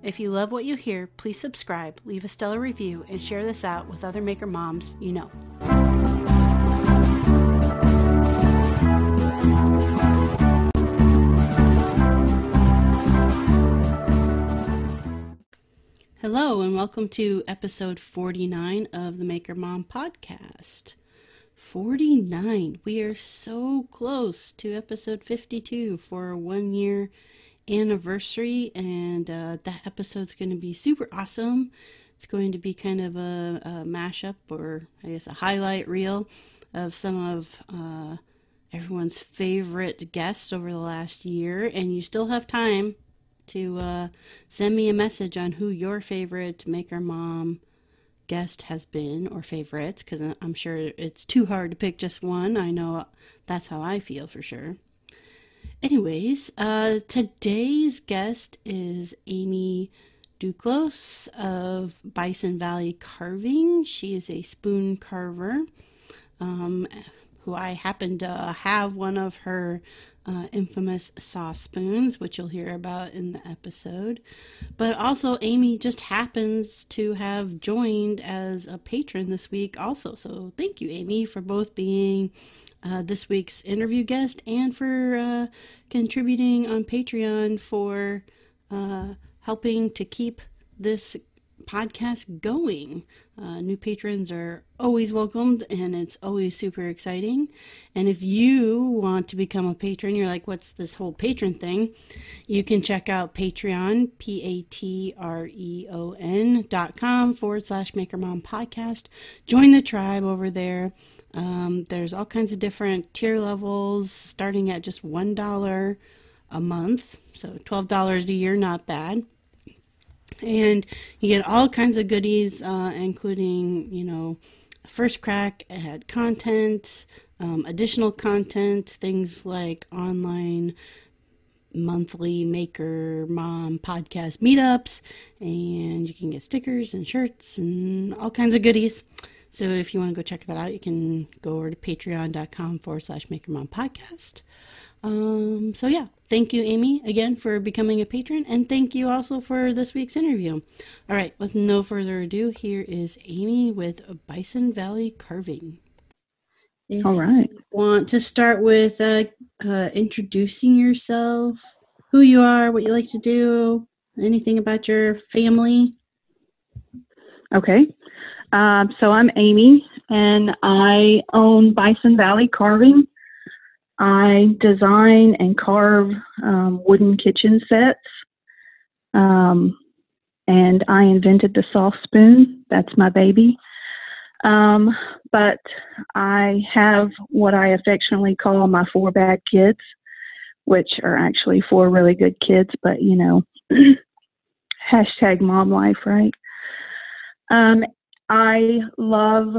If you love what you hear, please subscribe, leave a stellar review, and share this out with other maker moms you know. Hello, and welcome to episode 49 of the Maker Mom podcast. 49. We are so close to episode 52 for one year anniversary, and uh, that episode's going to be super awesome. It's going to be kind of a, a, mashup, or I guess a highlight reel of some of uh, everyone's favorite guests over the last year. And you still have time to uh, send me a message on who your favorite Maker Mom guest has been or favorites because I'm sure it's too hard to pick just one. I know that's how I feel for sure. Anyways, uh, today's guest is Amy Duclos of Bison Valley Carving. She is a spoon carver um, who I happen to have one of her uh, infamous sauce spoons, which you'll hear about in the episode. But also, Amy just happens to have joined as a patron this week, also. So, thank you, Amy, for both being uh, this week's interview guest and for uh, contributing on Patreon for uh, helping to keep this podcast going. Uh, new patrons are always welcomed and it's always super exciting. And if you want to become a patron, you're like, what's this whole patron thing? You can check out Patreon, P A T R E O N dot com forward slash Maker Mom podcast. Join the tribe over there. Um, there's all kinds of different tier levels starting at just $1 a month. So $12 a year, not bad. And you get all kinds of goodies, uh, including, you know, first crack at content, um, additional content, things like online monthly maker mom podcast meetups, and you can get stickers and shirts and all kinds of goodies. So if you want to go check that out, you can go over to patreon.com forward slash maker mom podcast. Um, so yeah, thank you, Amy, again for becoming a patron, and thank you also for this week's interview. All right, with no further ado, here is Amy with Bison Valley Carving. If All right. want to start with uh, uh, introducing yourself, who you are, what you like to do, anything about your family? Okay. Um, so I'm Amy, and I own Bison Valley Carving. I design and carve um, wooden kitchen sets. Um, and I invented the sauce spoon. That's my baby. Um, but I have what I affectionately call my four bad kids, which are actually four really good kids, but you know, hashtag mom life, right? Um, I love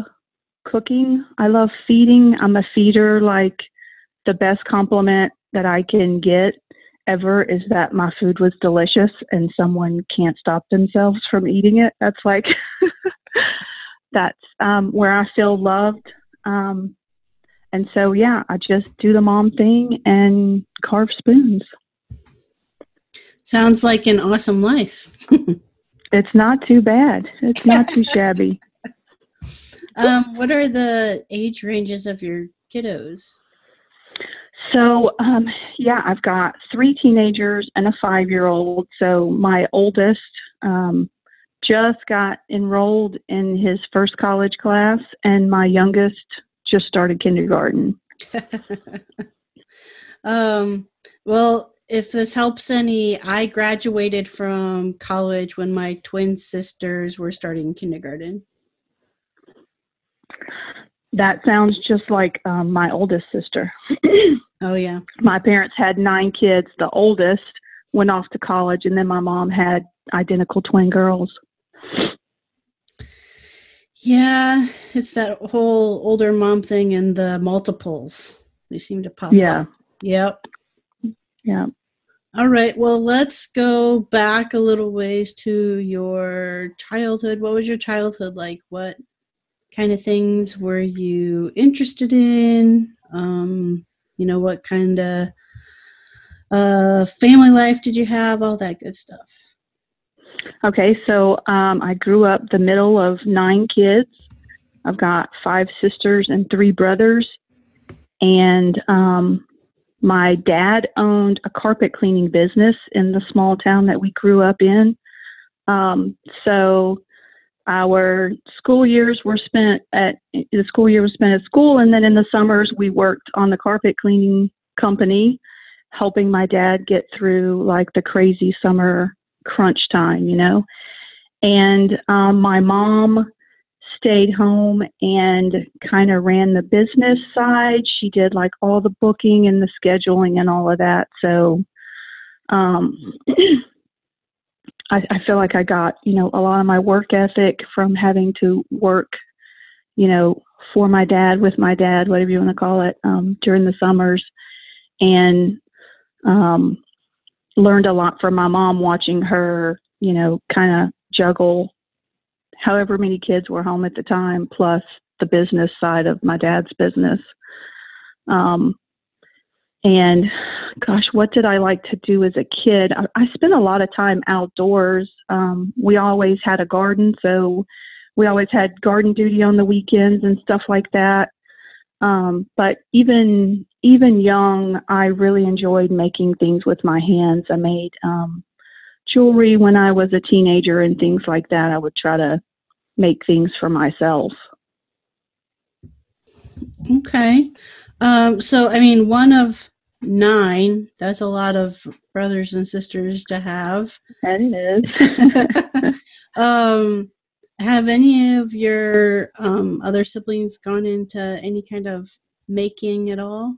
cooking. I love feeding. I'm a feeder. Like the best compliment that I can get ever is that my food was delicious and someone can't stop themselves from eating it. That's like, that's um, where I feel loved. Um, and so, yeah, I just do the mom thing and carve spoons. Sounds like an awesome life. It's not too bad. It's not too shabby. Um, what are the age ranges of your kiddos? So, um, yeah, I've got three teenagers and a five year old. So, my oldest um, just got enrolled in his first college class, and my youngest just started kindergarten. um, well, if this helps any, I graduated from college when my twin sisters were starting kindergarten. That sounds just like um, my oldest sister. oh, yeah. My parents had nine kids. The oldest went off to college, and then my mom had identical twin girls. Yeah, it's that whole older mom thing and the multiples. They seem to pop Yeah. up. Yep. Yeah. All right. Well, let's go back a little ways to your childhood. What was your childhood like? What kind of things were you interested in? Um, you know, what kind of uh, family life did you have? All that good stuff. Okay, so um, I grew up the middle of nine kids. I've got five sisters and three brothers. And um, my dad owned a carpet cleaning business in the small town that we grew up in. Um, so our school years were spent at the school year was spent at school, and then in the summers we worked on the carpet cleaning company, helping my dad get through like the crazy summer crunch time, you know. And um, my mom stayed home and kind of ran the business side. She did like all the booking and the scheduling and all of that. So um, I, I feel like I got, you know, a lot of my work ethic from having to work, you know, for my dad, with my dad, whatever you want to call it, um, during the summers. And um, learned a lot from my mom watching her, you know, kind of juggle however many kids were home at the time, plus the business side of my dad's business. Um, and gosh, what did I like to do as a kid? I, I spent a lot of time outdoors. Um, we always had a garden, so we always had garden duty on the weekends and stuff like that. Um, but even even young, I really enjoyed making things with my hands. I made um, jewelry when I was a teenager and things like that. I would try to make things for myself. Okay. Um, so, I mean, one of nine, that's a lot of brothers and sisters to have. That is. um, have any of your um, other siblings gone into any kind of making at all?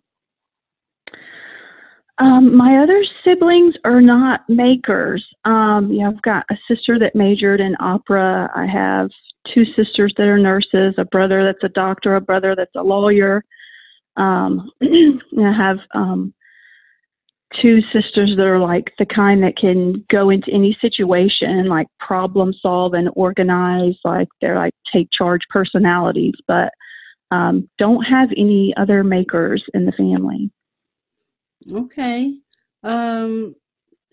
Um, my other siblings are not makers. Um, yeah, I've got a sister that majored in opera. I have two sisters that are nurses, a brother that's a doctor, a brother that's a lawyer. Um, I have um, two sisters that are like the kind that can go into any situation, like problem solve and organize, like they're like take charge personalities, but um, don't have any other makers in the family. Okay. Um,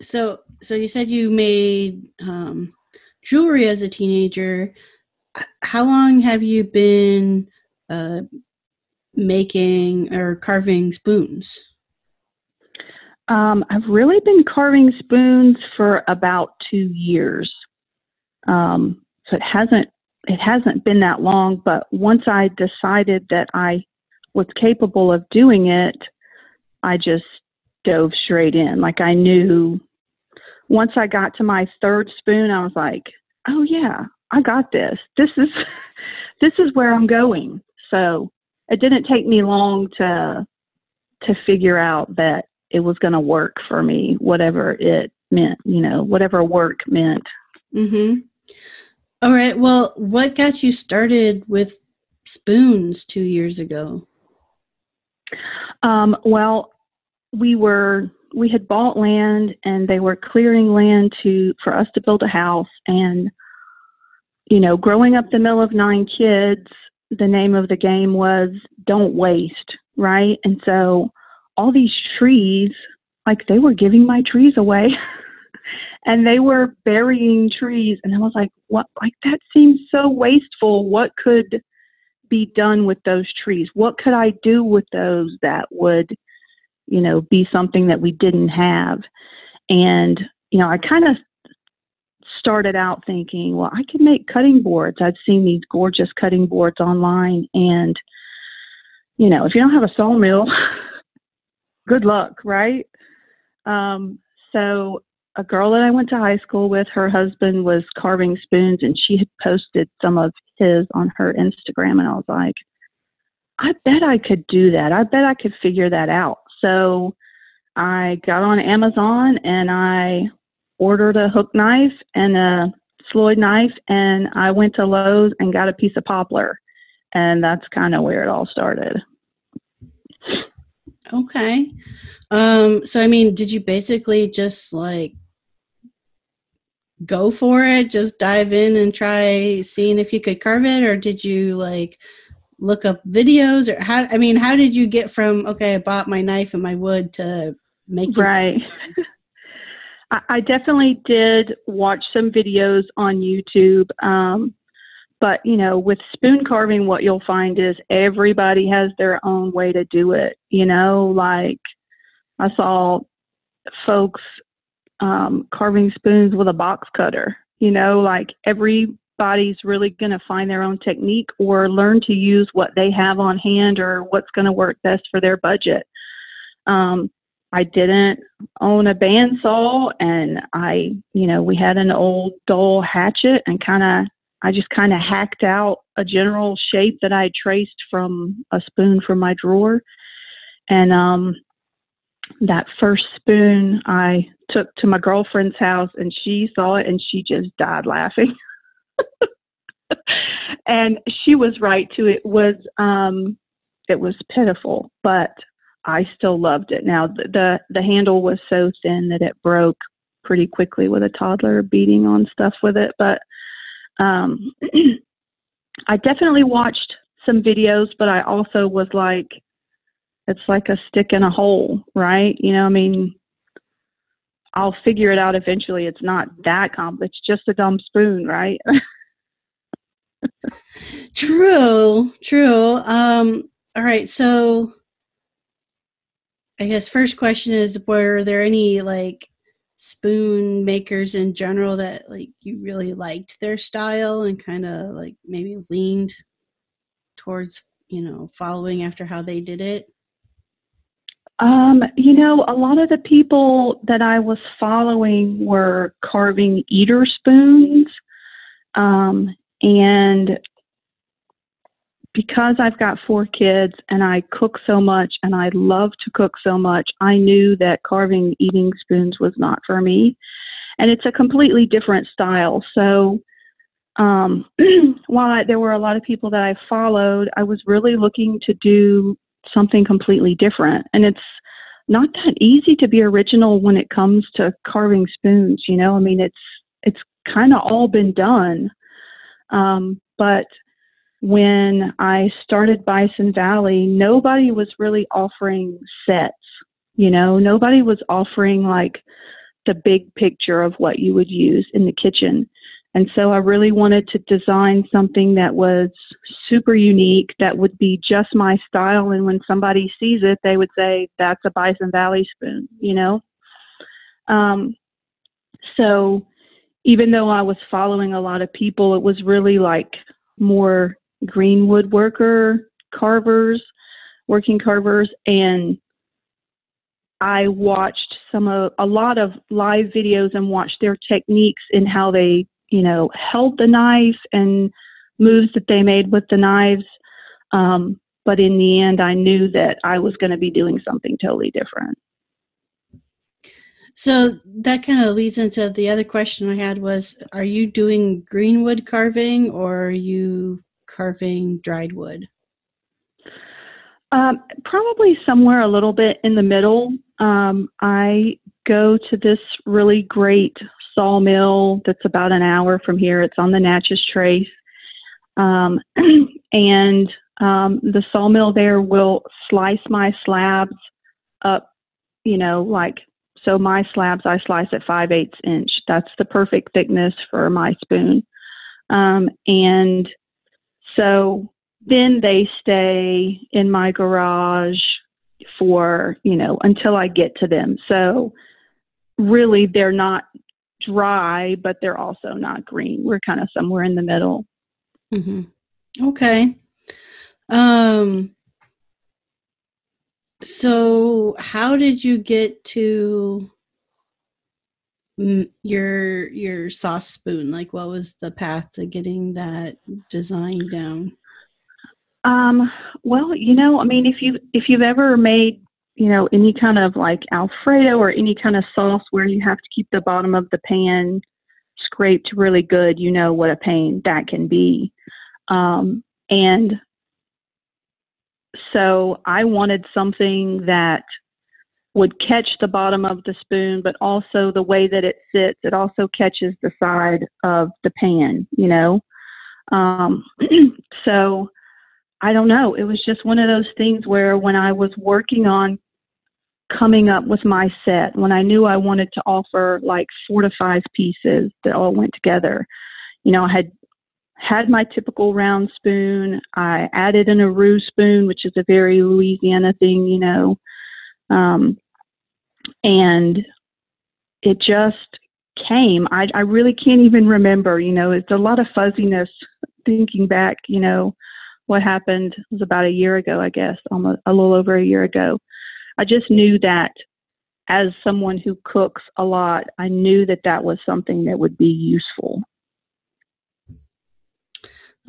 so, so you said you made um, jewelry as a teenager. How long have you been uh, making or carving spoons? Um, I've really been carving spoons for about two years. Um, so it hasn't it hasn't been that long, but once I decided that I was capable of doing it, I just dove straight in. Like I knew once I got to my third spoon, I was like, "Oh yeah, I got this. This is this is where I'm going." So it didn't take me long to to figure out that it was going to work for me, whatever it meant. You know, whatever work meant. Mm-hmm. All right. Well, what got you started with spoons two years ago? Um, well, we were we had bought land and they were clearing land to for us to build a house and you know growing up the middle of nine kids the name of the game was don't waste right? And so all these trees like they were giving my trees away. And they were burying trees. And i was like what like that seems so wasteful. What could be done with those trees? What could i do with those that would you know, be something that we didn't have. And, you know, I kind of started out thinking, well, I could make cutting boards. I'd seen these gorgeous cutting boards online. And, you know, if you don't have a sawmill, good luck, right? Um, so, a girl that I went to high school with, her husband was carving spoons, and she had posted some of his on her Instagram. And I was like, I bet I could do that. I bet I could figure that out. So I got on Amazon and I ordered a hook knife and a sloyd knife and I went to Lowe's and got a piece of poplar. And that's kind of where it all started. Okay. Um, so I mean, did you basically just like go for it, just dive in and try seeing if you could carve it, or did you like look up videos or how I mean, how did you get from okay, I bought my knife and my wood to making Right. I definitely did watch some videos on YouTube. Um, but, you know, with spoon carving, what you'll find is everybody has their own way to do it. You know, like I saw folks um, carving spoons with a box cutter. You know, like everybody's really going to find their own technique or learn to use what they have on hand or what's going to work best for their budget. Um, I didn't own a bandsaw and I, you know, we had an old dull hatchet and kind of, I just kind of hacked out a general shape that I traced from a spoon from my drawer. And um, that first spoon I took to my girlfriend's house and she saw it and she just died laughing. and she was right too. It was, um, it was pitiful, but I still loved it. Now the, the the handle was so thin that it broke pretty quickly with a toddler beating on stuff with it, but um, I definitely watched some videos, but I also was like, it's like a stick in a hole, right? You know, I mean, I'll figure it out eventually. It's not that complex. It's just a dumb spoon, right? true, true. Um, all right, so I guess first question is were there any like spoon makers in general that like you really liked their style and kind of like maybe leaned towards, you know, following after how they did it? Um, you know, a lot of the people that I was following were carving eater spoons. Um, and because I've got four kids and I cook so much and I love to cook so much, I knew that carving eating spoons was not for me. And it's a completely different style. So um, while I, there were a lot of people that I followed, I was really looking to do something completely different. And it's not that easy to be original when it comes to carving spoons. You know, I mean, it's it's kind of all been done. Um, but when I started Bison Valley, nobody was really offering sets. You know, nobody was offering like the big picture of what you would use in the kitchen. And so I really wanted to design something that was super unique, that would be just my style. And when somebody sees it, they would say, that's a Bison Valley spoon, you know? Um, so even though I was following a lot of people, it was really like more green woodworker carvers, working carvers, and I watched some of a lot of live videos and watched their techniques in how they, you know, held the knife and moves that they made with the knives. Um, but in the end, I knew that I was going to be doing something totally different. So that kind of leads into the other question I had was are you doing greenwood carving or are you carving dried wood? Um, probably somewhere a little bit in the middle. Um, I go to this really great sawmill that's about an hour from here. It's on the Natchez Trace. Um, and um, the sawmill there will slice my slabs up, you know, like so my slabs I slice at five eighths inch. That's the perfect thickness for my spoon. Um, and so then they stay in my garage for, you know, until I get to them. So really they're not dry, but they're also not green. We're kind of somewhere in the middle. Mm-hmm. Okay. Um, so how did you get to your your sauce spoon like what was the path to getting that design down um well you know i mean if you if you've ever made you know any kind of like alfredo or any kind of sauce where you have to keep the bottom of the pan scraped really good, you know what a pain that can be. Um, and so I wanted something that would catch the bottom of the spoon, but also the way that it sits, it also catches the side of the pan, you know? Um, so I don't know. It was just one of those things where when I was working on coming up with my set, when I knew I wanted to offer like four to five pieces that all went together, you know, I had had my typical round spoon. I added an roux spoon, which is a very Louisiana thing, you know. Um, and it just came. I, I really can't even remember, you know, it's a lot of fuzziness thinking back, you know, what happened was about a year ago, I guess, almost a little over a year ago. I just knew that as someone who cooks a lot, I knew that that was something that would be useful.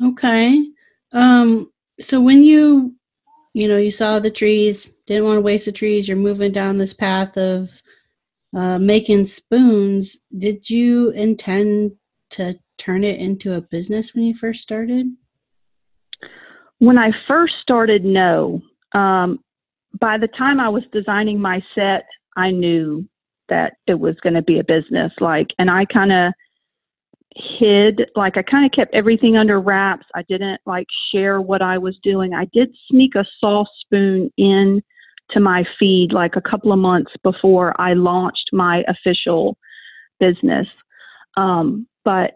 Okay. Um, so when you, you know, you saw the trees, didn't want to waste the trees, you're moving down this path of uh, making spoons. Did you intend to turn it into a business when you first started? When I first started, no. Um, by the time I was designing my set, I knew that it was going to be a business. Like, and I kind of hid like i kind of kept everything under wraps. I didn't like share what i was doing. I did sneak a sauce spoon in to my feed like a couple of months before i launched my official business. Um, but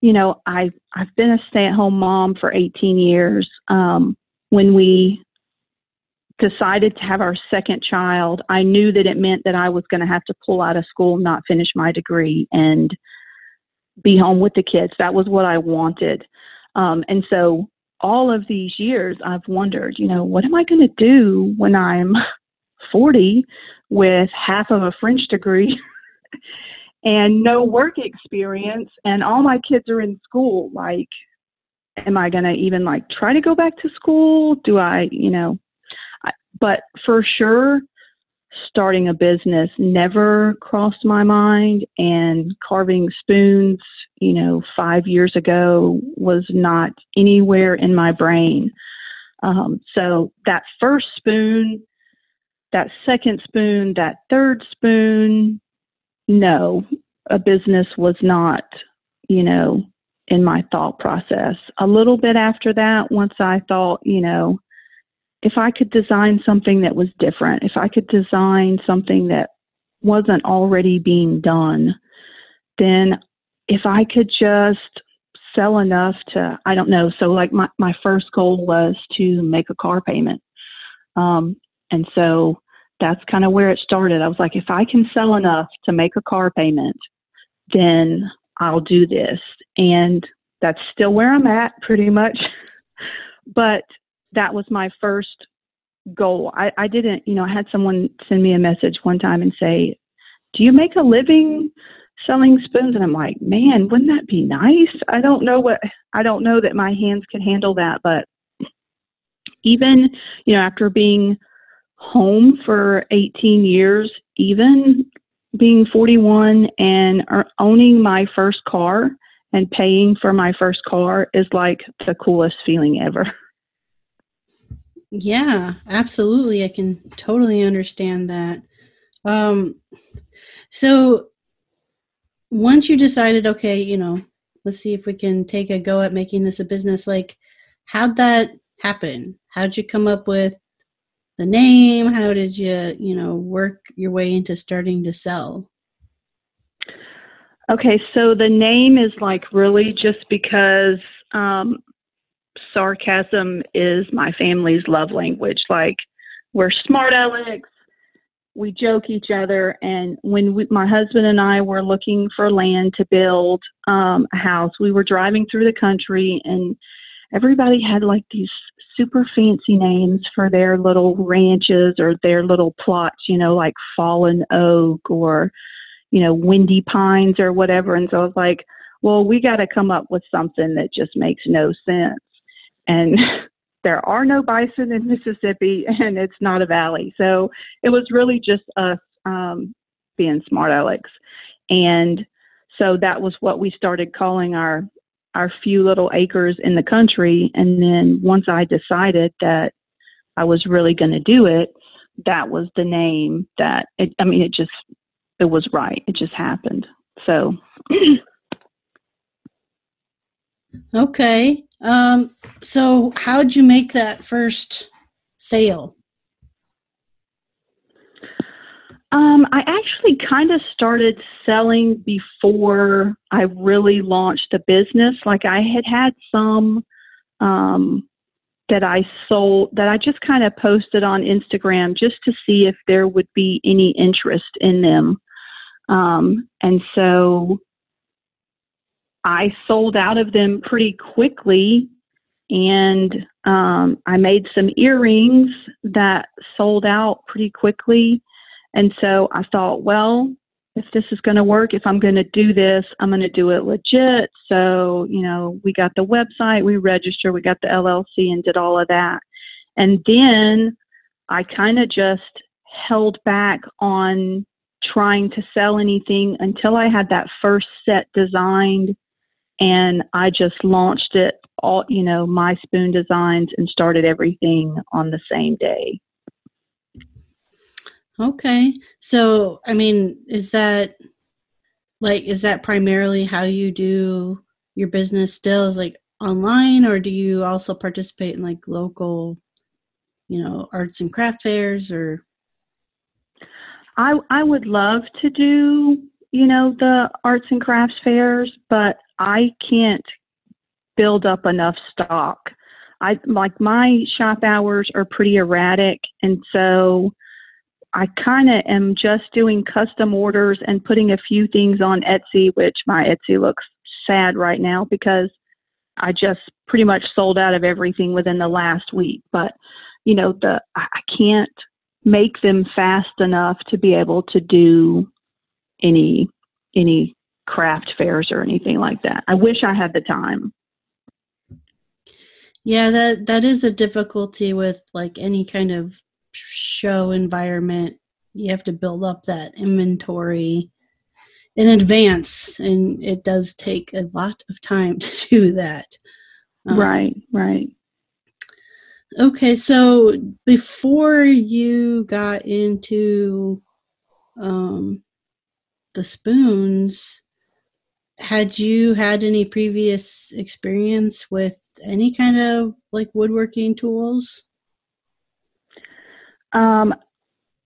you know i i've been a stay-at-home mom for 18 years. Um, when we decided to have our second child i knew that it meant that i was going to have to pull out of school not finish my degree and be home with the kids. That was what I wanted. Um, and so all of these years, I've wondered, you know, what am I going to do when I'm 40 with half of a French degree and no work experience and all my kids are in school? Like, am I going to even like try to go back to school? Do I, you know, I, but for sure, starting a business never crossed my mind and carving spoons you know five years ago was not anywhere in my brain. Um, so that first spoon that second spoon that third spoon no a business was not you know in my thought process. A little bit after that once i thought you know if I could design something that was different, if I could design something that wasn't already being done, then if I could just sell enough to, I don't know, so like my, my first goal was to make a car payment. Um, and so that's kind of where it started. I was like, if I can sell enough to make a car payment, then I'll do this. And that's still where I'm at pretty much. but that was my first goal. I, I didn't, you know, I had someone send me a message one time and say, Do you make a living selling spoons? And I'm like, Man, wouldn't that be nice? I don't know what, I don't know that my hands could handle that. But even, you know, after being home for 18 years, even being 41 and er, owning my first car and paying for my first car is like the coolest feeling ever. Yeah, absolutely. I can totally understand that. Um, so once you decided, okay, you know, let's see if we can take a go at making this a business, like how'd that happen? How'd you come up with the name? How did you, you know, work your way into starting to sell? Okay, so the name is like really just because um, sarcasm is my family's love language. Like we're smart Alex, we joke each other. And when we, my husband and I were looking for land to build um, a house, we were driving through the country and everybody had like these super fancy names for their little ranches or their little plots, you know, like Fallen Oak or, you know, Windy Pines or whatever. And so I was like, well, we got to come up with something that just makes no sense and there are no bison in Mississippi, and it's not a valley. So it was really just us um, being smart Alex. And So that was what we started calling our our few little acres in the country. And then once I decided that I was really going to do it, that was the name that it, I mean, it just, it was right. It just happened. So. okay. Um, so how'd you make that first sale? Um, I actually kind of started selling before I really launched a business. Like I had had some um, that I sold that I just kind of posted on Instagram just to see if there would be any interest in them. Um, and so I sold out of them pretty quickly and um, I made some earrings that sold out pretty quickly. And so I thought, well, if this is going to work, if I'm going to do this, I'm going to do it legit. So, you know, we got the website, we registered, we got the LLC and did all of that. And then I kind of just held back on trying to sell anything until I had that first set designed and I just launched it all, you know, my spoon designs and started everything on the same day. Okay. So, I mean, is that like is that primarily how you do your business still is like online or do you also participate in like local, you know, arts and craft fairs or I I would love to do, you know, the arts and crafts fairs, but I can't build up enough stock. I like my shop hours are pretty erratic and so I kind of am just doing custom orders and putting a few things on Etsy, which my Etsy looks sad right now because I just pretty much sold out of everything within the last week. But you know, the I can't make them fast enough to be able to do any any craft fairs or anything like that. I wish I had the time. Yeah, that that is a difficulty with like any kind of show environment, you have to build up that inventory in advance, and it does take a lot of time to do that. Um, right, right. Okay, so before you got into um, the spoons, had you had any previous experience with any kind of like woodworking tools? Um,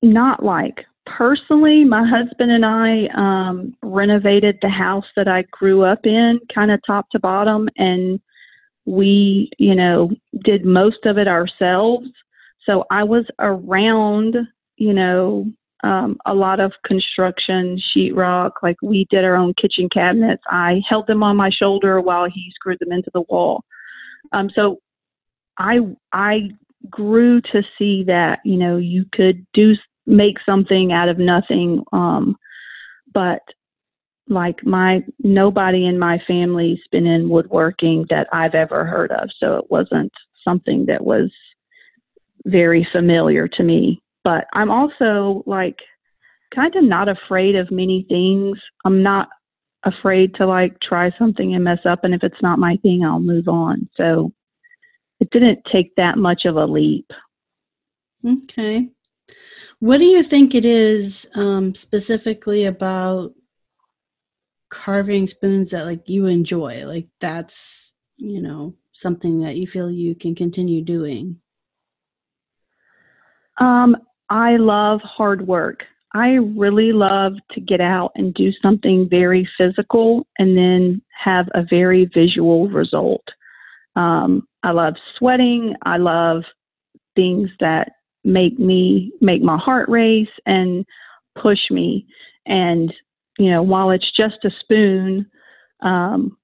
not like personally, my husband and I um, renovated the house that I grew up in, kind of top to bottom, and we, you know, did most of it ourselves. So I was around, you know, um, a lot of construction, sheetrock. Like we did our own kitchen cabinets. I held them on my shoulder while he screwed them into the wall. Um, so I I grew to see that you know you could do make something out of nothing um but like my nobody in my family's been in woodworking that I've ever heard of so it wasn't something that was very familiar to me but I'm also like kind of not afraid of many things I'm not afraid to like try something and mess up and if it's not my thing I'll move on so it didn't take that much of a leap. Okay. What do you think it is um, specifically about carving spoons that like you enjoy? Like that's, you know, something that you feel you can continue doing? Um, I love hard work. I really love to get out and do something very physical and then have a very visual result. Um, I love sweating. I love things that make me make my heart race and push me. And you know, while it's just a spoon, um,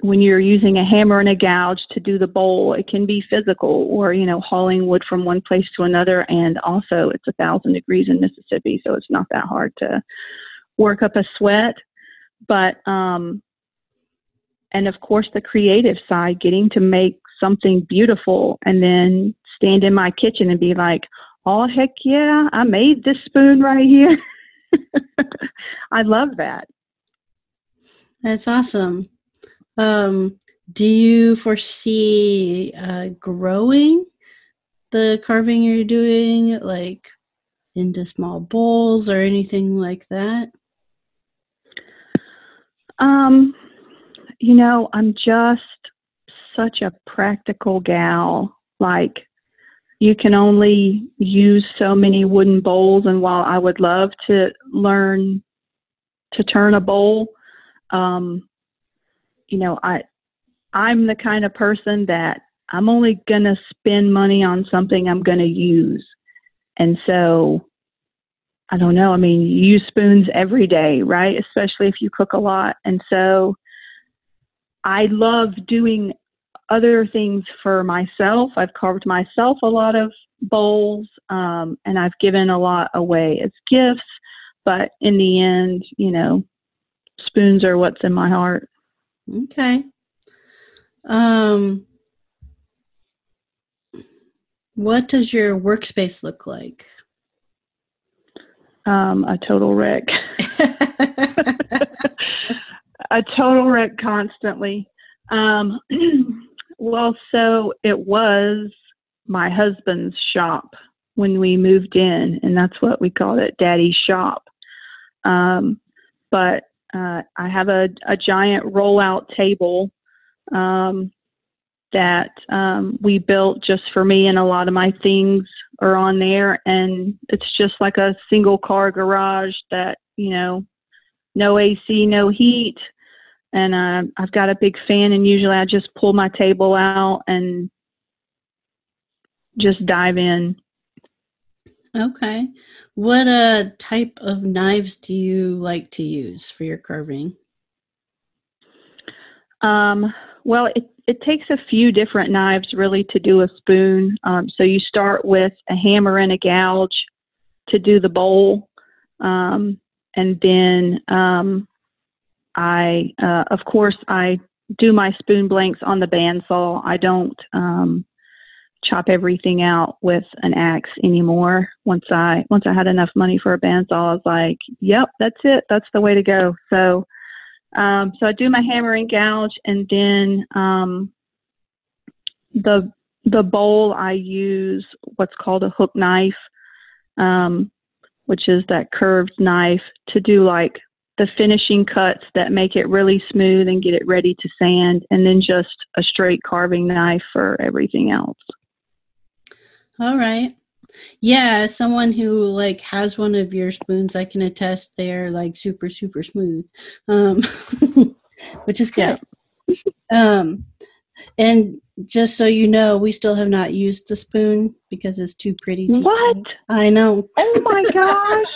when you're using a hammer and a gouge to do the bowl, it can be physical or, you know, hauling wood from one place to another. And also, it's a thousand degrees in Mississippi, so it's not that hard to work up a sweat. But um, and of course the creative side getting to make something beautiful and then stand in my kitchen and be like oh heck yeah i made this spoon right here i love that That's awesome. Um, do you foresee uh, growing the carving you're doing, like into small bowls or anything like that? Um, you know, I'm just such a practical gal. Like, you can only use so many wooden bowls, and while I would love to learn to turn a bowl, um, you know, I I'm the kind of person that I'm only gonna spend money on something I'm gonna use, and so I don't know. I mean, you use spoons every day, right? Especially if you cook a lot, and so I love doing other things for myself. I've carved myself a lot of bowls, um, and I've given a lot away as gifts. But in the end, you know, spoons are what's in my heart. Okay. Um, what does your workspace look like? Um, a total wreck. a total wreck constantly. Um, well, so it was my husband's shop when we moved in, and that's what we called it, Daddy's shop. Um, but uh, I have a, a giant rollout table um, that um, we built just for me, and a lot of my things are on there. And it's just like a single car garage that, you know, no AC, no heat. And uh, I've got a big fan, and usually I just pull my table out and just dive in. Okay. What uh type of knives do you like to use for your carving? Um, well, it, it takes a few different knives really to do a spoon. Um, so you start with a hammer and a gouge to do the bowl. Um, and then um, I, uh, of course, I do my spoon blanks on the bandsaw. I don't um, chop everything out with an axe anymore. Once I once I had enough money for a bandsaw, I was like, "Yep, that's it. That's the way to go." So, um, so I do my hammer and gouge, and then um, the the bowl I use what's called a hook knife, um, which is that curved knife to do like the finishing cuts that make it really smooth and get it ready to sand, and then just a straight carving knife for everything else. All right. Yeah, someone who like has one of your spoons, I can attest they're like super super smooth, um, which is good. Yeah. um, and just so you know, we still have not used the spoon because it's too pretty. To what? Use. I know. Oh my gosh.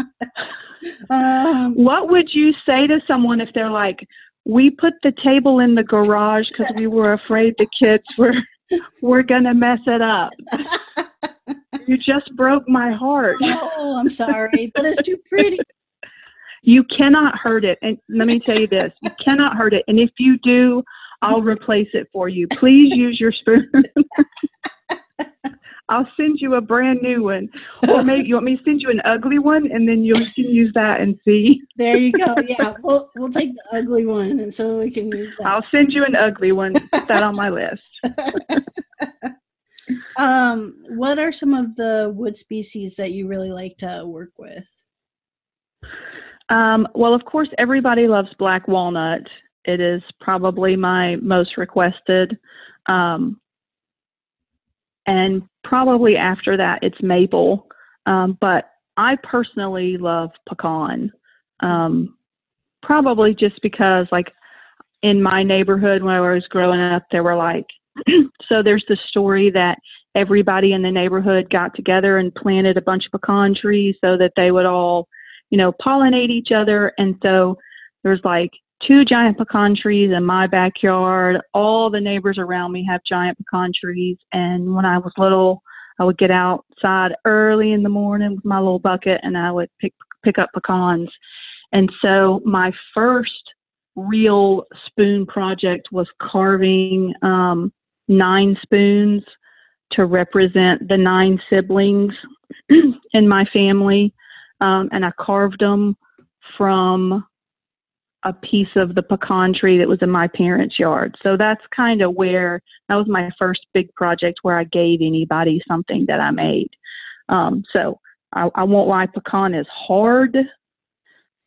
um, what would you say to someone if they're like, "We put the table in the garage because we were afraid the kids were." We're gonna mess it up. you just broke my heart. Oh, I'm sorry, but it's too pretty. You cannot hurt it. And let me tell you this you cannot hurt it. And if you do, I'll replace it for you. Please use your spoon. I'll send you a brand new one. Or maybe you want me to send you an ugly one and then you can use that and see. There you go. Yeah, we'll we'll take the ugly one and so we can use that. I'll send you an ugly one. Put that on my list. um, what are some of the wood species that you really like to work with? Um, well, of course, everybody loves black walnut. It is probably my most requested. Um, and probably after that it's maple. Um, but I personally love pecan. Um, probably just because, like, in my neighborhood when I was growing up, there were like, so there's the story that everybody in the neighborhood got together and planted a bunch of pecan trees so that they would all, you know, pollinate each other. And so there's like two giant pecan trees in my backyard. All the neighbors around me have giant pecan trees. And when I was little, I would get outside early in the morning with my little bucket and I would pick pick up pecans. And so my first real spoon project was carving um, nine spoons to represent the nine siblings in my family. Um, and I carved them from a piece of the pecan tree that was in my parents' yard. So that's kind of where that was my first big project where I gave anybody something that I made. Um, so I, I won't lie, pecan is hard,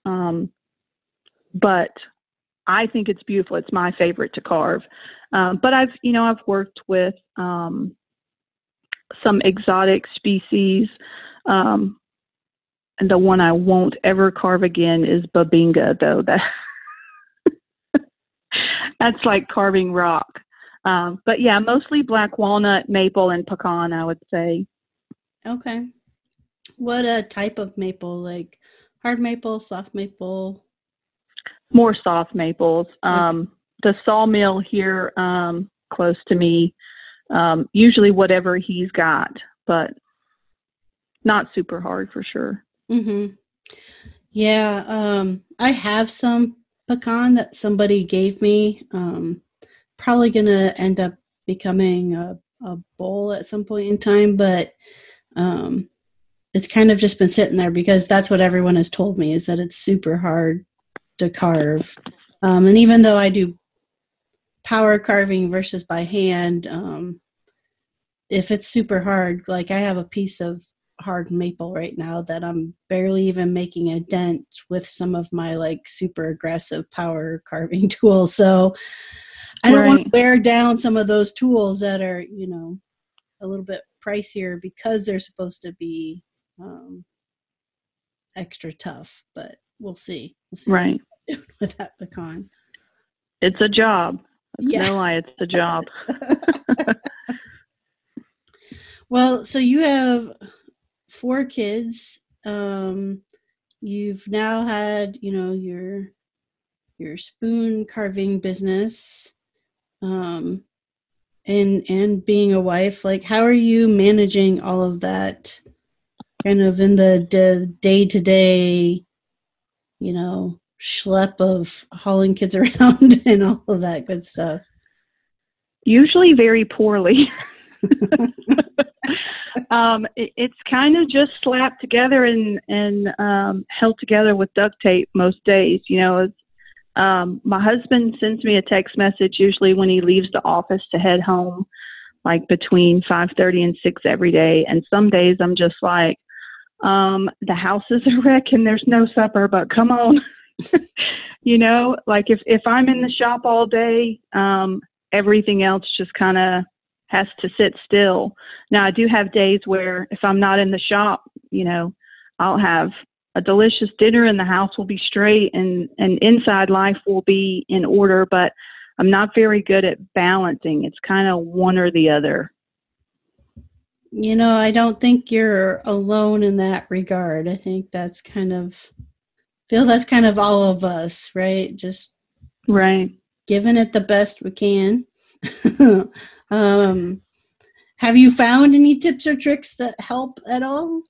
um, but I think it's beautiful. It's my favorite to carve. Um, but I've, you know, I've worked with um, some exotic species. Um, and the one I won't ever carve again is Bubinga, though. That that's like carving rock. Um, but yeah, mostly black walnut, maple, and pecan. I would say. Okay. What a type of maple? Like hard maple, soft maple? More soft maples. Um. The sawmill here, um, close to me, um, usually whatever he's got, but not super hard for sure. Mm-hmm. Yeah, um, I have some pecan that somebody gave me. Um, probably gonna end up becoming a, a bowl at some point in time, but um, it's kind of just been sitting there because that's what everyone has told me is that it's super hard to carve. Um, and even though I do power carving versus by hand, um, if it's super hard, like I have a piece of hard maple right now that I'm barely even making a dent with some of my like super aggressive power carving tools. So I don't right. want to wear down some of those tools that are, you know, a little bit pricier because they're supposed to be um, extra tough. But we'll see. We'll see right. with that pecan. It's a job. Yeah. No lie, it's a job. well, so you have four kids. Um, you've now had, you know, your your spoon carving business, um, and and being a wife. Like, how are you managing all of that? Kind of in the day to day, you know, schlep of hauling kids around and all of that good stuff. Usually, very poorly. um, it, it's kind of just slapped together and and um, held together with duct tape most days. You know, um, my husband sends me a text message usually when he leaves the office to head home, like between five thirty and six every day. And some days I'm just like, um, the house is a wreck and there's no supper, but come on. you know, like if if I'm in the shop all day, um, everything else just kind of has to sit still. Now, I do have days where if I'm not in the shop, you know, I'll have a delicious dinner and the house will be straight and, and inside life will be in order, but I'm not very good at balancing. It's kind of one or the other. You know, I don't think you're alone in that regard. I think that's kind of feel that's kind of all of us, right? Just right giving it the best we can. Um, have you found any tips or tricks that help at all?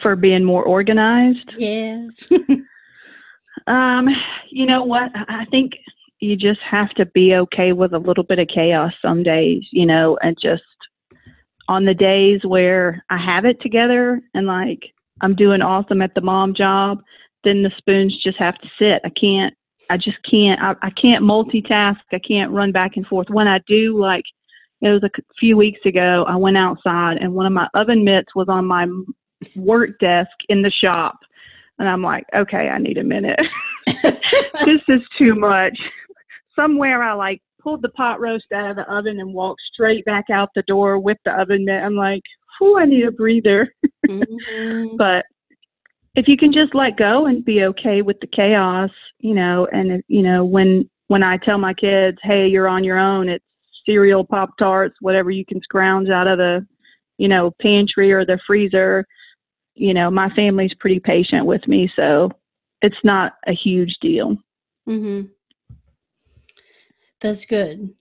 For being more organized? Yeah. um, you know what? I think you just have to be okay with a little bit of chaos some days, you know, and just on the days where I have it together and like I'm doing awesome at the mom job, then the spoons just have to sit. I can't I just can't. I, I can't multitask. I can't run back and forth. When I do, like it was a few weeks ago, I went outside and one of my oven mitts was on my work desk in the shop, and I'm like, okay, I need a minute. this is too much. Somewhere I like pulled the pot roast out of the oven and walked straight back out the door with the oven mitt. I'm like, oh, I need a breather. mm-hmm. But if you can just let go and be okay with the chaos, you know, and you know when when I tell my kids, "Hey, you're on your own," it's cereal, pop tarts, whatever you can scrounge out of the, you know, pantry or the freezer. You know, my family's pretty patient with me, so it's not a huge deal. Mhm. That's good.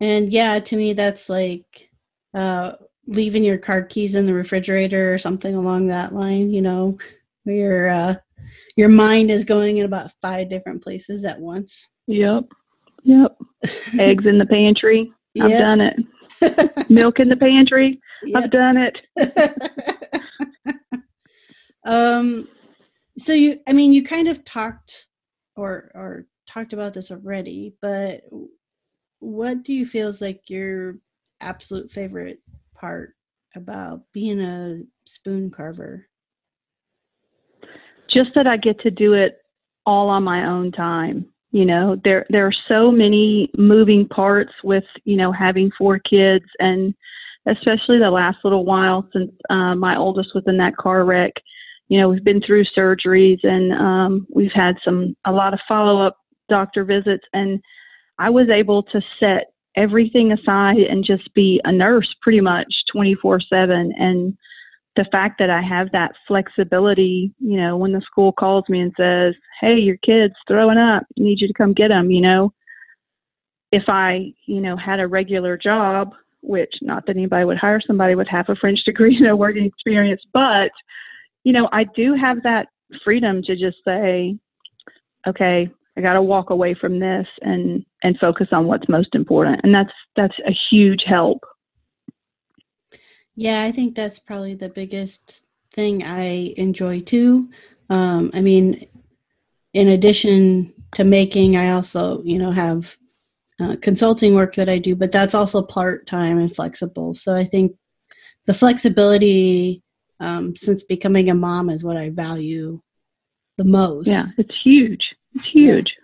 And yeah, to me that's like uh leaving your car keys in the refrigerator or something along that line, you know, your uh, your mind is going in about five different places at once. Yep. Yep. Eggs in the pantry. I've yep. done it. Milk in the pantry. Yep. I've done it. um so you i mean you kind of talked or or talked about this already but what do you feel is like your absolute favorite part about being a spoon carver? Just that i get to do it all on my own time you know? There there are so many moving parts with you know having four kids and especially the last little while since uh, my oldest was in that car wreck. You know, we've been through surgeries and um, we've had some a lot of follow up doctor visits, and I was able to set everything aside and just be a nurse pretty much 24 7 and the fact that I have that flexibility, you know, when the school calls me and says, "Hey, your kid's throwing up. I need you to come get them," you know, if I, you know, had a regular job, which not that anybody would hire somebody with half a French degree and no working experience, but you know, I do have that freedom to just say, okay, I got to walk away from this and and focus on what's most important, and that's that's a huge help. Yeah, I think that's probably the biggest thing I enjoy too. Um, I mean, in addition to making, I also you know have uh, consulting work that I do, but that's also part time and flexible. So I think the flexibility um, since becoming a mom is what I value the most. Yeah, it's huge. It's huge.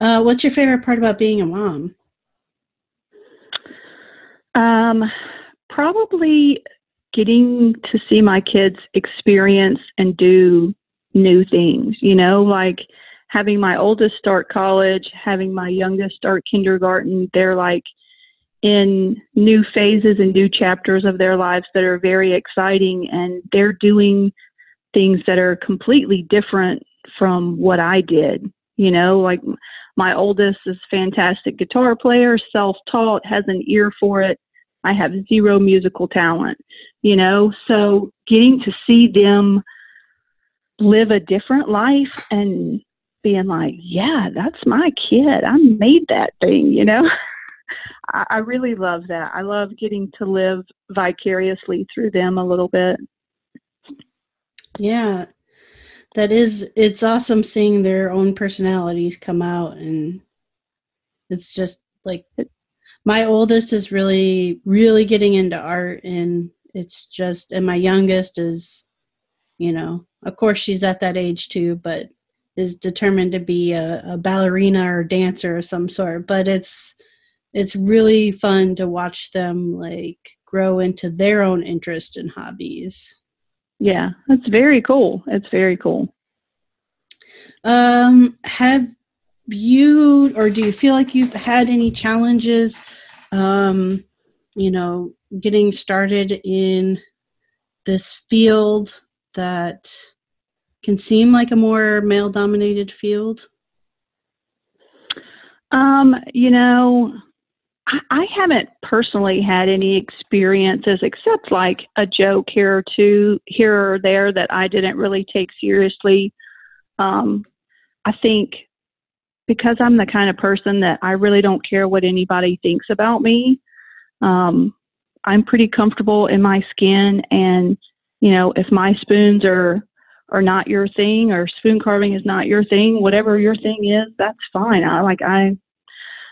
Uh, what's your favorite part about being a mom? Um, probably getting to see my kids experience and do new things. You know, like having my oldest start college, having my youngest start kindergarten. They're like in new phases and new chapters of their lives that are very exciting and they're doing things that are completely different from what I did. You know, like my oldest is fantastic guitar player, self-taught, has an ear for it. I have zero musical talent, you know, so getting to see them live a different life and being like, yeah, that's my kid. I made that thing, you know. I, really love that. I love getting to live vicariously through them a little bit. Yeah, that is, it's awesome seeing their own personalities come out. And it's just like my oldest is really, really getting into art. And it's just, and my youngest is, you know, of course she's at that age too, but is determined to be a, a ballerina or dancer of some sort. But it's, it's really fun to watch them like grow into their own interest and hobbies. Yeah, that's very cool. It's very cool. Um, have you or do you feel like you've had any challenges um, you know, getting started in this field that can seem like a more male dominated field? Um, you know, I haven't personally had any experiences except like a joke here or two here or there that I didn't really take seriously. Um, I think because I'm the kind of person that I really don't care what anybody thinks about me. Um, I'm pretty comfortable in my skin, and you know, if my spoons are are not your thing, or spoon carving is not your thing, whatever your thing is, that's fine. I like I,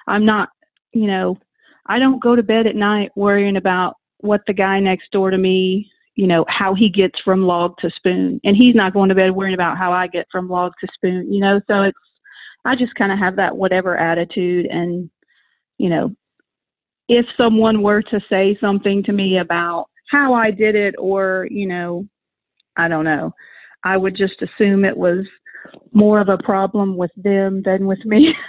I'm not, you know, I don't go to bed at night worrying about what the guy next door to me, you know, how he gets from log to spoon. And he's not going to bed worrying about how I get from log to spoon, you know. So it's, I just kind of have that whatever attitude. And, you know, if someone were to say something to me about how I did it or, you know, I don't know, I would just assume it was more of a problem with them than with me.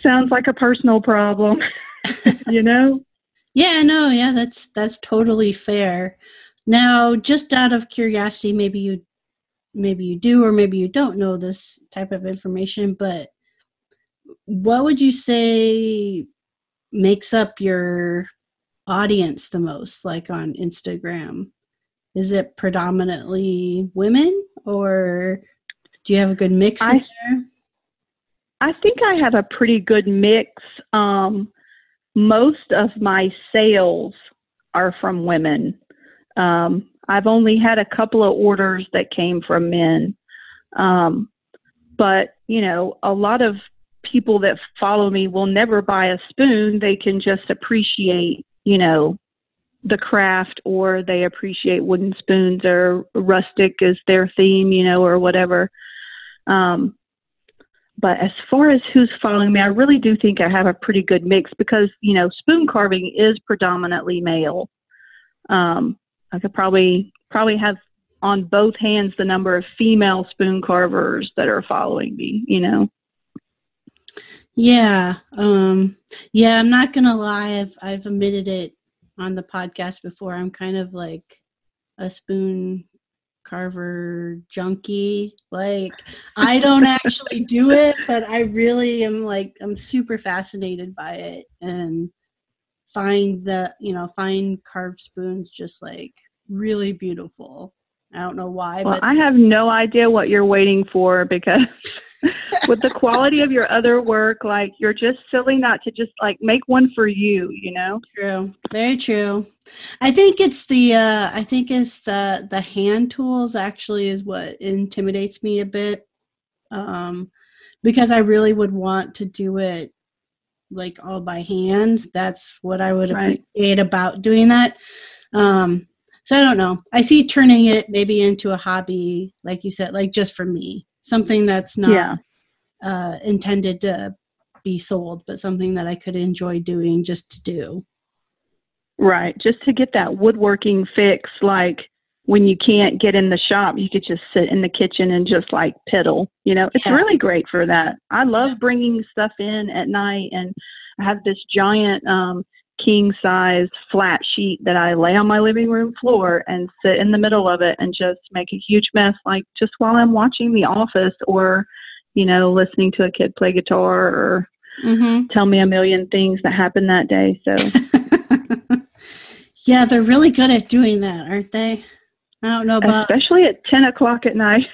sounds like a personal problem, you know? Yeah, no, yeah, that's that's totally fair. Now, just out of curiosity, maybe you maybe you do or maybe you don't know this type of information, but what would you say makes up your audience the most like on Instagram? Is it predominantly women or do you have a good mix I, there? I think I have a pretty good mix. Um, most of my sales are from women. Um, I've only had a couple of orders that came from men. Um, but, you know, a lot of people that follow me will never buy a spoon. They can just appreciate, you know, the craft or they appreciate wooden spoons or rustic is their theme, you know, or whatever. Um, but as far as who's following me, I really do think I have a pretty good mix because, you know, spoon carving is predominantly male. Um, I could probably probably have on both hands the number of female spoon carvers that are following me, you know. Yeah. Um yeah, I'm not gonna lie, I've I've admitted it on the podcast before. I'm kind of like a spoon carver junkie. Like I don't actually do it, but I really am like I'm super fascinated by it and find the you know find carved spoons just like really beautiful. I don't know why, well, but I have no idea what you're waiting for because with the quality of your other work, like you're just silly not to just like make one for you, you know? True. Very true. I think it's the uh I think it's the the hand tools actually is what intimidates me a bit. Um because I really would want to do it like all by hand. That's what I would Right. appreciate about doing that. Um so I don't know. I see turning it maybe into a hobby, like you said, like just for me. Something that's not Yeah. uh, intended to be sold, but something that I could enjoy doing just to do. Right. Just to get that woodworking fix, like when you can't get in the shop, you could just sit in the kitchen and just like piddle. You know, it's Yeah. really great for that. I love bringing stuff in at night, and I have this giant um, king size flat sheet that I lay on my living room floor and sit in the middle of it and just make a huge mess, like just while I'm watching The Office or, you know, listening to a kid play guitar or Mm-hmm. tell me a million things that happened that day. So. yeah, they're really good at doing that, aren't they? I don't know about, especially at 10 o'clock at night.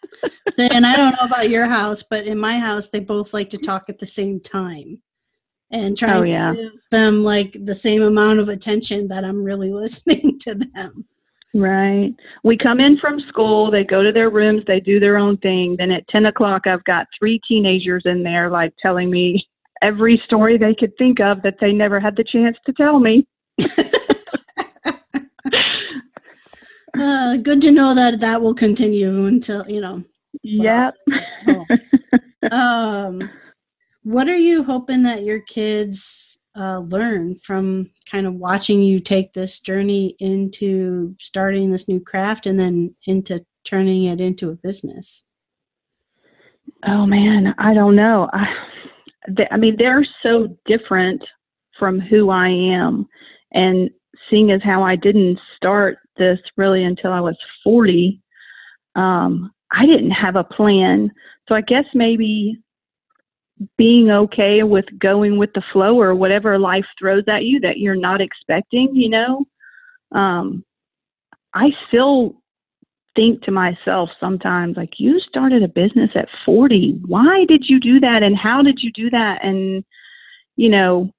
and I don't know about your house, but in my house, they both like to talk at the same time and try Oh, to yeah. give them like the same amount of attention that I'm really listening to them. Right. We come in from school, they go to their rooms, they do their own thing. Then at 10 o'clock, I've got three teenagers in there, like telling me every story they could think of that they never had the chance to tell me. Uh, good to know that that will continue until you know Yep. Oh. um, what are you hoping that your kids uh, learn from kind of watching you take this journey into starting this new craft and then into turning it into a business? Oh man, I don't know. I, they, I mean, they're so different from who I am, and seeing as how I didn't start this really until I was forty, um, I didn't have a plan. So I guess maybe being okay with going with the flow or whatever life throws at you that you're not expecting. You know, um, I still think to myself sometimes like you started a business at 40 why did you do that? And how did you do that? And you know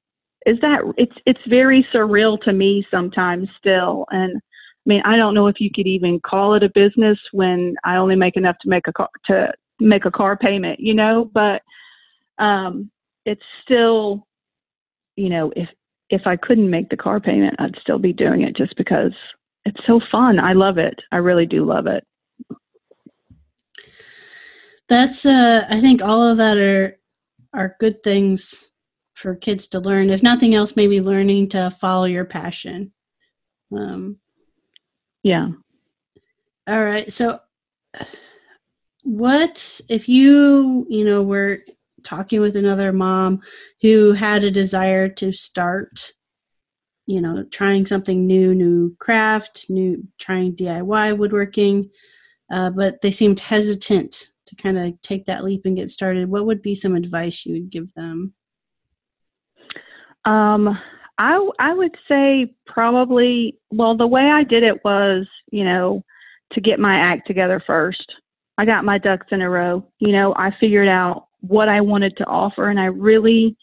is that it's it's very surreal to me sometimes still. And i mean i don't know if you could even call it a business when i only make enough to make a car to make a car payment you know? But um it's still you know if if i couldn't make the car payment i'd still be doing it just because it's so fun. I love it. I really do love it. That's uh, I think all of that are are good things for kids to learn. If nothing else, maybe learning to follow your passion. Um, Yeah. All right. So, what if you, you know, were talking with another mom who had a desire to start, you know, trying something new, new craft, new, trying DIY woodworking, uh, but they seemed hesitant to kind of take that leap and get started? What would be some advice you would give them? Um, I I would say probably well the way I did it was you know to get my act together first. I got my ducks in a row. You know I figured out what I wanted to offer and I really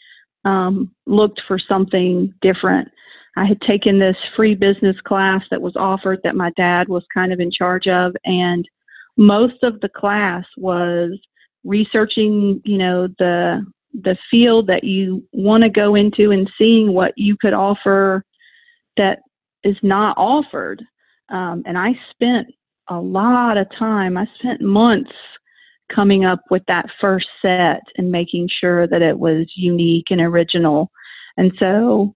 um, looked for something different. I had taken this free business class that was offered that my dad was kind of in charge of, and most of the class was researching, you know, the the field that you want to go into and seeing what you could offer that is not offered. Um, and I spent a lot of time. I spent months coming up with that first set and making sure that it was unique and original. And so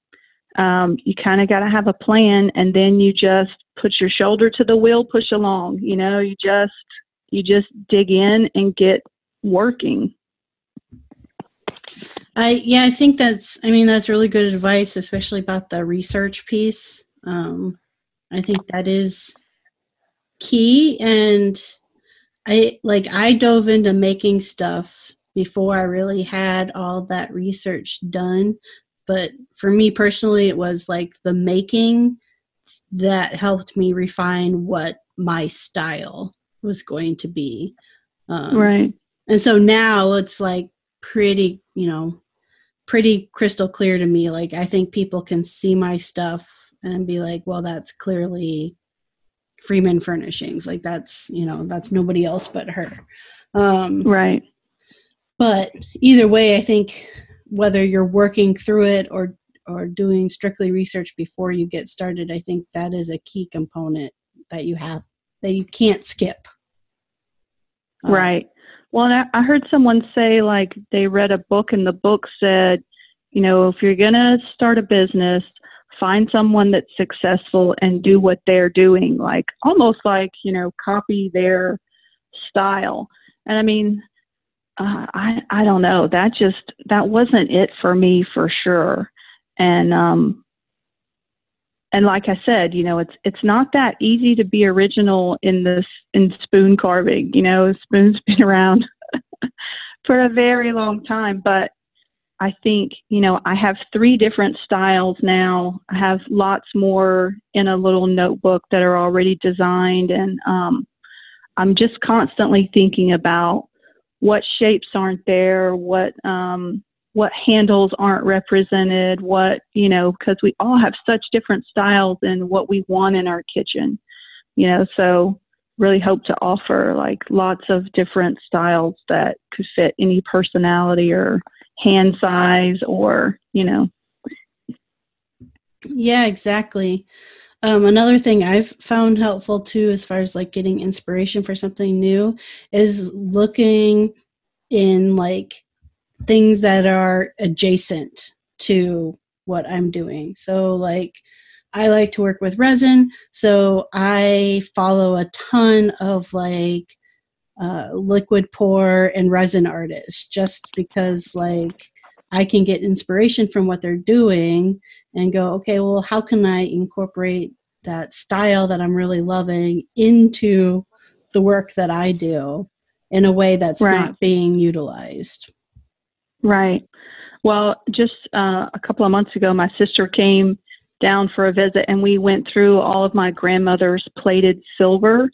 um, you kind of got to have a plan, and then you just put your shoulder to the wheel, push along. You know, you just you just dig in and get working. I yeah, I think that's I mean that's really good advice, especially about the research piece. Um, I think that is key and I like I dove into making stuff before I really had all that research done. But for me personally, it was like the making that helped me refine what my style was going to be. Um, right. And so now it's like pretty, you know, pretty crystal clear to me. Like I think people can see my stuff and be like, well, that's clearly Freeman Furnishings. Like that's, you know, that's nobody else but her. Um, right. But either way, I think whether you're working through it or or doing strictly research before you get started, I think that is a key component that you have that you can't skip. Um, right. Well, I heard someone say like they read a book and the book said, you know, if you're going to start a business, find someone that's successful and do what they're doing like almost like you know copy their style. And i mean uh, i i don't know. That just that wasn't it for me for sure. And um and like i said you know it's it's not that easy to be original in this in spoon carving. You know spoon's been around for a very long time but I think, you know, I have three different styles now. I have lots more in a little notebook that are already designed. And um, I'm just constantly thinking about what shapes aren't there, what, um, what handles aren't represented, what, you know, because we all have such different styles and what we want in our kitchen, you know, so really hope to offer like lots of different styles that could fit any personality or hand size or, you know. Yeah, exactly. Um, another thing I've found helpful too, as far as like getting inspiration for something new, is looking in like things that are adjacent to what I'm doing. So, like, I like to work with resin, so I follow a ton of like uh, liquid pour and resin artists just because like I can get inspiration from what they're doing and go, okay, well, how can I incorporate that style that I'm really loving into the work that I do in a way that's right. not being utilized? Right. Well, just uh, a couple of months ago, my sister came down for a visit and we went through all of my grandmother's plated silver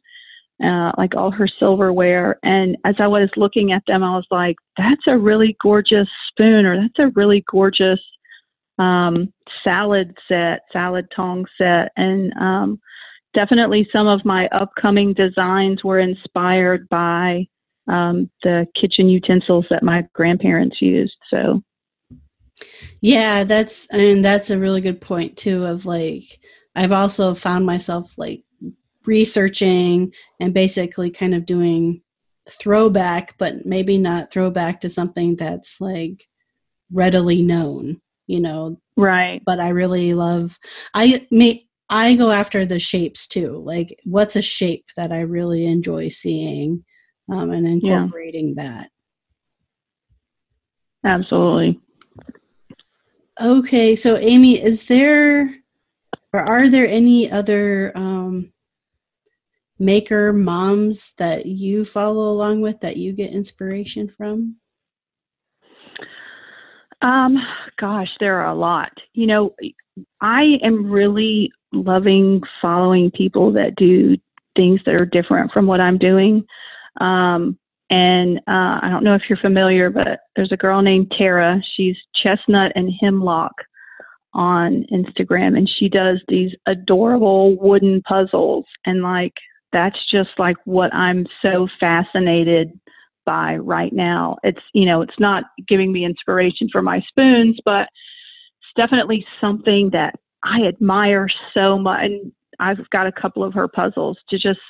uh, like all her silverware. And as I was looking at them, I was like, that's a really gorgeous spoon, or that's a really gorgeous um, salad set, salad tong set. And um, definitely some of my upcoming designs were inspired by um, the kitchen utensils that my grandparents used. So, yeah, that's, I mean, that's a really good point too. Of like, I've also found myself like researching and basically kind of doing throwback, but maybe not throwback to something that's like readily known, you know. Right. But I really love I may I go after the shapes too. Like what's a shape that I really enjoy seeing um, and incorporating yeah. that. Absolutely. Okay, so Amy, is there or are there any other um, maker moms that you follow along with that you get inspiration from? Um, gosh, there are a lot. You know, I am really loving following people that do things that are different from what I'm doing. Um, and uh, I don't know if you're familiar, but there's a girl named Tara. She's chestnut and hemlock on Instagram and she does these adorable wooden puzzles and like that's just like what I'm so fascinated by right now. It's you know, it's not giving me inspiration for my spoons, but it's definitely something that I admire so much and I've got a couple of her puzzles to just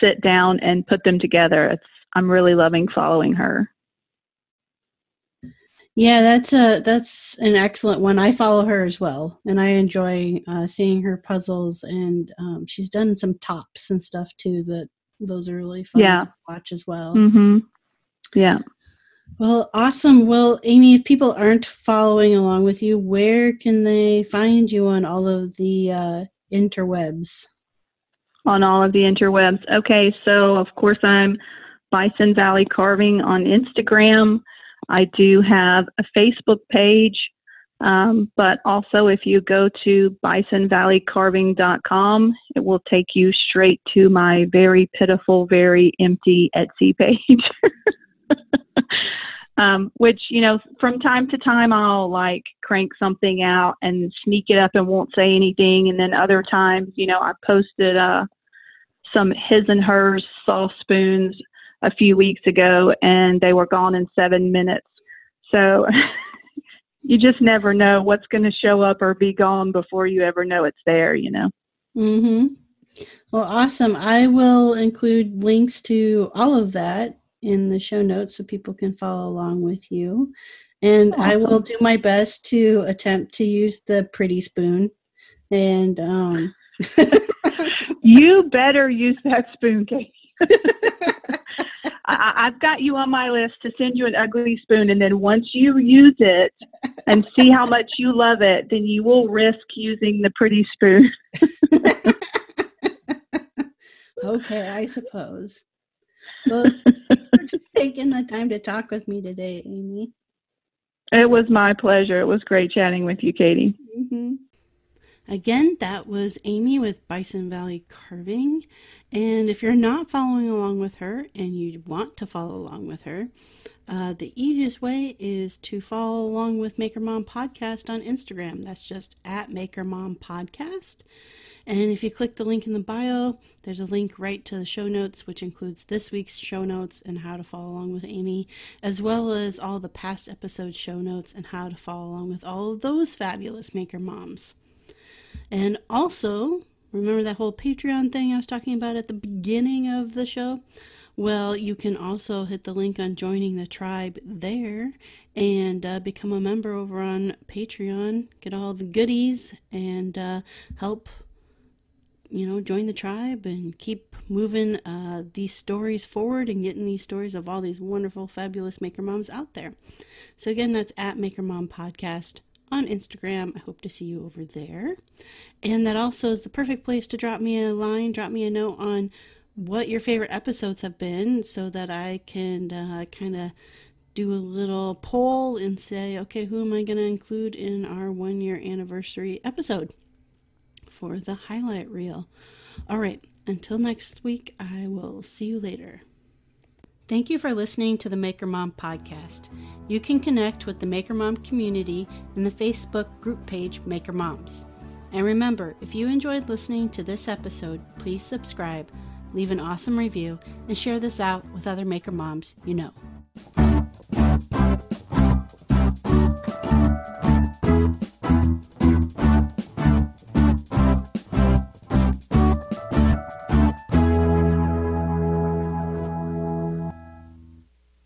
sit down and put them together. It's I'm really loving following her. Yeah, that's a that's an excellent one. I follow her as well, and I enjoy uh, seeing her puzzles. And um, she's done some tops and stuff too. That those are really fun yeah. to watch as well. Mm-hmm. Yeah. Well, awesome. Well, Amy, if people aren't following along with you, where can they find you on all of the uh, interwebs? On all of the interwebs. Okay, so of course I'm Bison Valley Carving on Instagram. I do have a Facebook page, um, but also if you go to bisonvalleycarving.com, it will take you straight to my very pitiful, very empty Etsy page. um, which, you know, from time to time I'll like crank something out and sneak it up and won't say anything. And then other times, you know, I posted uh, some his and hers sauce spoons a few weeks ago and they were gone in seven minutes. So you just never know what's going to show up or be gone before you ever know it's there, you know? Mm-hmm. Well, awesome. I will include links to all of that in the show notes so people can follow along with you. And awesome. I will do my best to attempt to use the pretty spoon. And um you better use that spoon, Kate. I, have got you on my list to send you an ugly spoon, and then once you use it and see how much you love it, then you will risk using the pretty spoon. okay, I suppose. Well, for taking the time to talk with me today, Amy. It was my pleasure. It was great chatting with you, Katie. Mm-hmm. Again, that was Amy with Bison Valley Carving. And if you're not following along with her and you want to follow along with her, uh, the easiest way is to follow along with Maker Mom Podcast on Instagram. That's just at Maker Mom Podcast. And if you click the link in the bio, there's a link right to the show notes, which includes this week's show notes and how to follow along with Amy, as well as all the past episode show notes and how to follow along with all of those fabulous Maker Moms. And also, remember that whole Patreon thing I was talking about at the beginning of the show? Well, you can also hit the link on joining the tribe there and uh, become a member over on Patreon. Get all the goodies and uh, help, you know, join the tribe and keep moving uh, these stories forward and getting these stories of all these wonderful, fabulous Maker Moms out there. So, again, that's at Maker Mom Podcast on Instagram. I hope to see you over there. And that also is the perfect place to drop me a line, drop me a note on what your favorite episodes have been so that I can uh, kind of do a little poll and say, okay, who am I going to include in our one year anniversary episode for the highlight reel? All right, until next week, I will see you later. Thank you for listening to the Maker Mom podcast. You can connect with the Maker Mom community in the Facebook group page Maker Moms. And remember, if you enjoyed listening to this episode, please subscribe, leave an awesome review, and share this out with other Maker Moms you know.